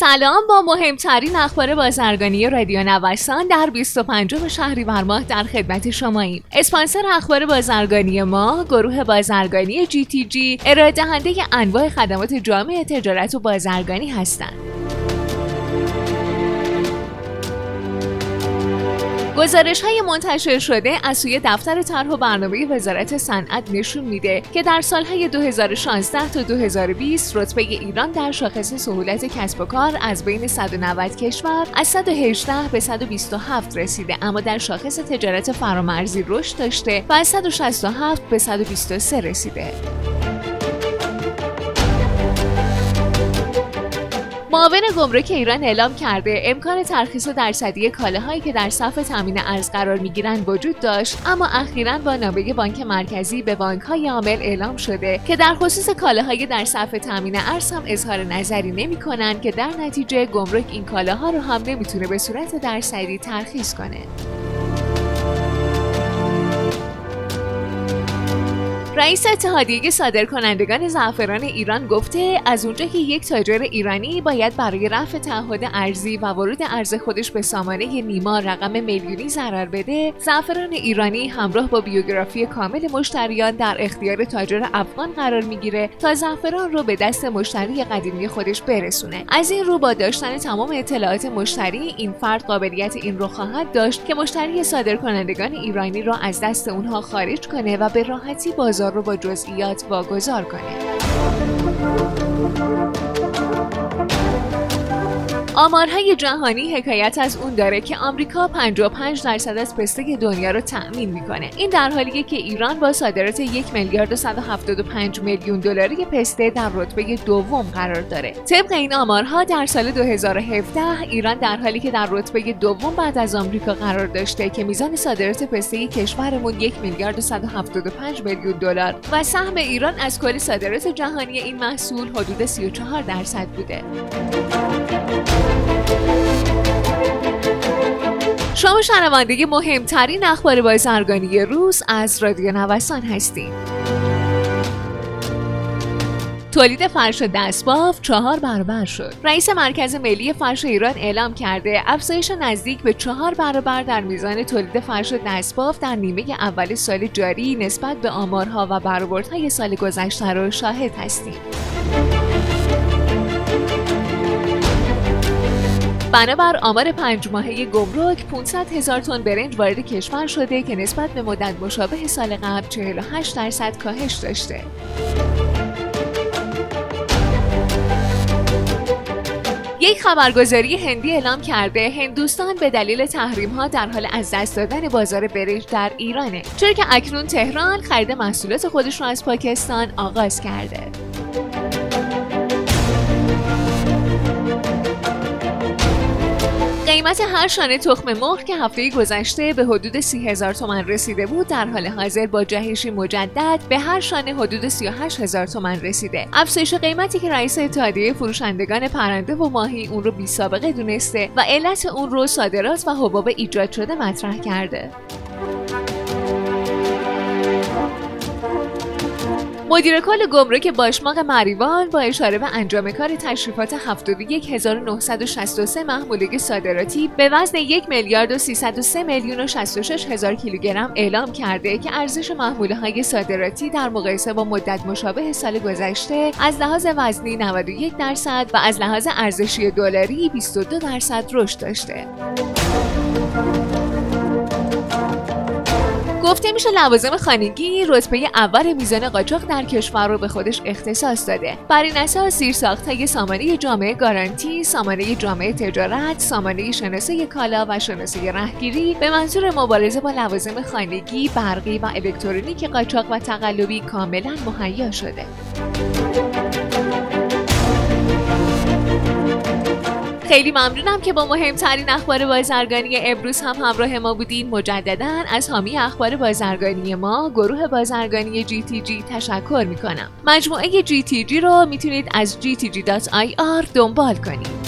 سلام با مهمترین اخبار بازرگانی رادیو نوسان در 25 شهریور ماه در خدمت شماییم. اسپانسر اخبار بازرگانی ما گروه بازرگانی جی تی جی ارائه دهنده انواع خدمات جامع تجارت و بازرگانی هستند. گزارش های منتشر شده از سوی دفتر طرح و برنامه وزارت صنعت نشون میده که در سالهای 2016 تا 2020 رتبه ایران در شاخص سهولت کسب و کار از بین 190 کشور از 118 به 127 رسیده اما در شاخص تجارت فرامرزی رشد داشته و از 167 به 123 رسیده. معاون گمرک ایران اعلام کرده امکان ترخیص درصدی کالاهایی که در صف تامین ارز قرار می‌گیرند وجود داشت اما اخیرا با نامه بانک مرکزی به بانک های عامل اعلام شده که در خصوص کالاهای در صف تامین ارز هم اظهار نظری نمی کنند که در نتیجه گمرک این کالاها رو هم نمی‌تونه به صورت درصدی ترخیص کنه. رئیس اتحادیه صادرکنندگان زعفران ایران گفته از اونجا که یک تاجر ایرانی باید برای رفع تعهد ارزی و ورود ارز خودش به سامانه نیما رقم میلیونی ضرر بده زعفران ایرانی همراه با بیوگرافی کامل مشتریان در اختیار تاجر افغان قرار می‌گیره تا زعفران رو به دست مشتری قدیمی خودش برسونه. از این رو با داشتن تمام اطلاعات مشتری این فرد قابلیت این رو خواهد داشت که مشتری صادرکنندگان ایرانی را از دست اونها خارج کنه و به راحتی بازار رو با جزئیات واگذار کنید. آمارهای جهانی حکایت از اون داره که آمریکا 55 درصد از پسته دنیا رو تأمین می‌کنه. این در حالیه که ایران با صادرات یک میلیارد و 175 میلیون دلاری پسته در رتبه دوم قرار داره. طبق این آمارها در سال 2017 ایران در حالی که در رتبه دوم بعد از آمریکا قرار داشته که میزان صادرات پسته کشورمون یک میلیارد و 175 میلیون دلار و سهم ایران از کل صادرات جهانی این محصول حدود 34 درصد بوده. شما شنونده مهمترین اخبار بازرگانی روز از رادیو نوسان هستید. تولید فرش دستباف چهار برابر شد. رئیس مرکز ملی فرش ایران اعلام کرده افزایش نزدیک به چهار برابر در میزان تولید فرش دستباف در نیمه اول سال جاری نسبت به آمارها و برآوردهای سال گذشته را شاهد هستیم. بنابر آمار پنج ماهه گمرک 500 هزار تن برنج وارد کشور شده که نسبت به مدت مشابه سال قبل 48 درصد کاهش داشته. یک خبرگزاری هندی اعلام کرده هندوستان به دلیل تحریم ها در حال از دست دادن بازار برنج در ایرانه چرا که اکنون تهران خرید محصولات خودش را از پاکستان آغاز کرده قیمت هر شانه تخم مرغ که هفته گذشته به حدود سی هزار تومن رسیده بود در حال حاضر با جهشی مجدد به هر شانه حدود 38 هزار تومن رسیده. افزایش قیمتی که رئیس اتحادیه فروشندگان پرنده و ماهی اون رو بی سابقه دونسته و علت اون رو صادرات و حباب ایجاد شده مطرح کرده. مدیر کل گمرک باشماق مریوان با اشاره به انجام کار تشریفات 71963 محموله صادراتی به وزن 1 میلیارد و 303 میلیون و 66 هزار کیلوگرم اعلام کرده که ارزش محموله های صادراتی در مقایسه با مدت مشابه سال گذشته از لحاظ وزنی 91 درصد و از لحاظ ارزشی دلاری 22 درصد رشد داشته. گفته میشه لوازم خانگی رتبه اول میزان قاچاق در کشور رو به خودش اختصاص داده. بر این اساس ساخت های سامانه جامعه گارانتی سامانه جامعه تجارت سامانه شناسه کالا و شناسه رهگیری به منظور مبارزه با لوازم خانگی برقی و الکترونیک قاچاق و تقلبی کاملا مهیا شده. خیلی ممنونم که با مهمترین اخبار بازرگانی امروز هم همراه ما بودین. مجددا از حامی اخبار بازرگانی ما گروه بازرگانی جی تی جی تشکر می‌کنم. مجموعه جی تی جی رو می‌تونید از gtg.ir دنبال کنید.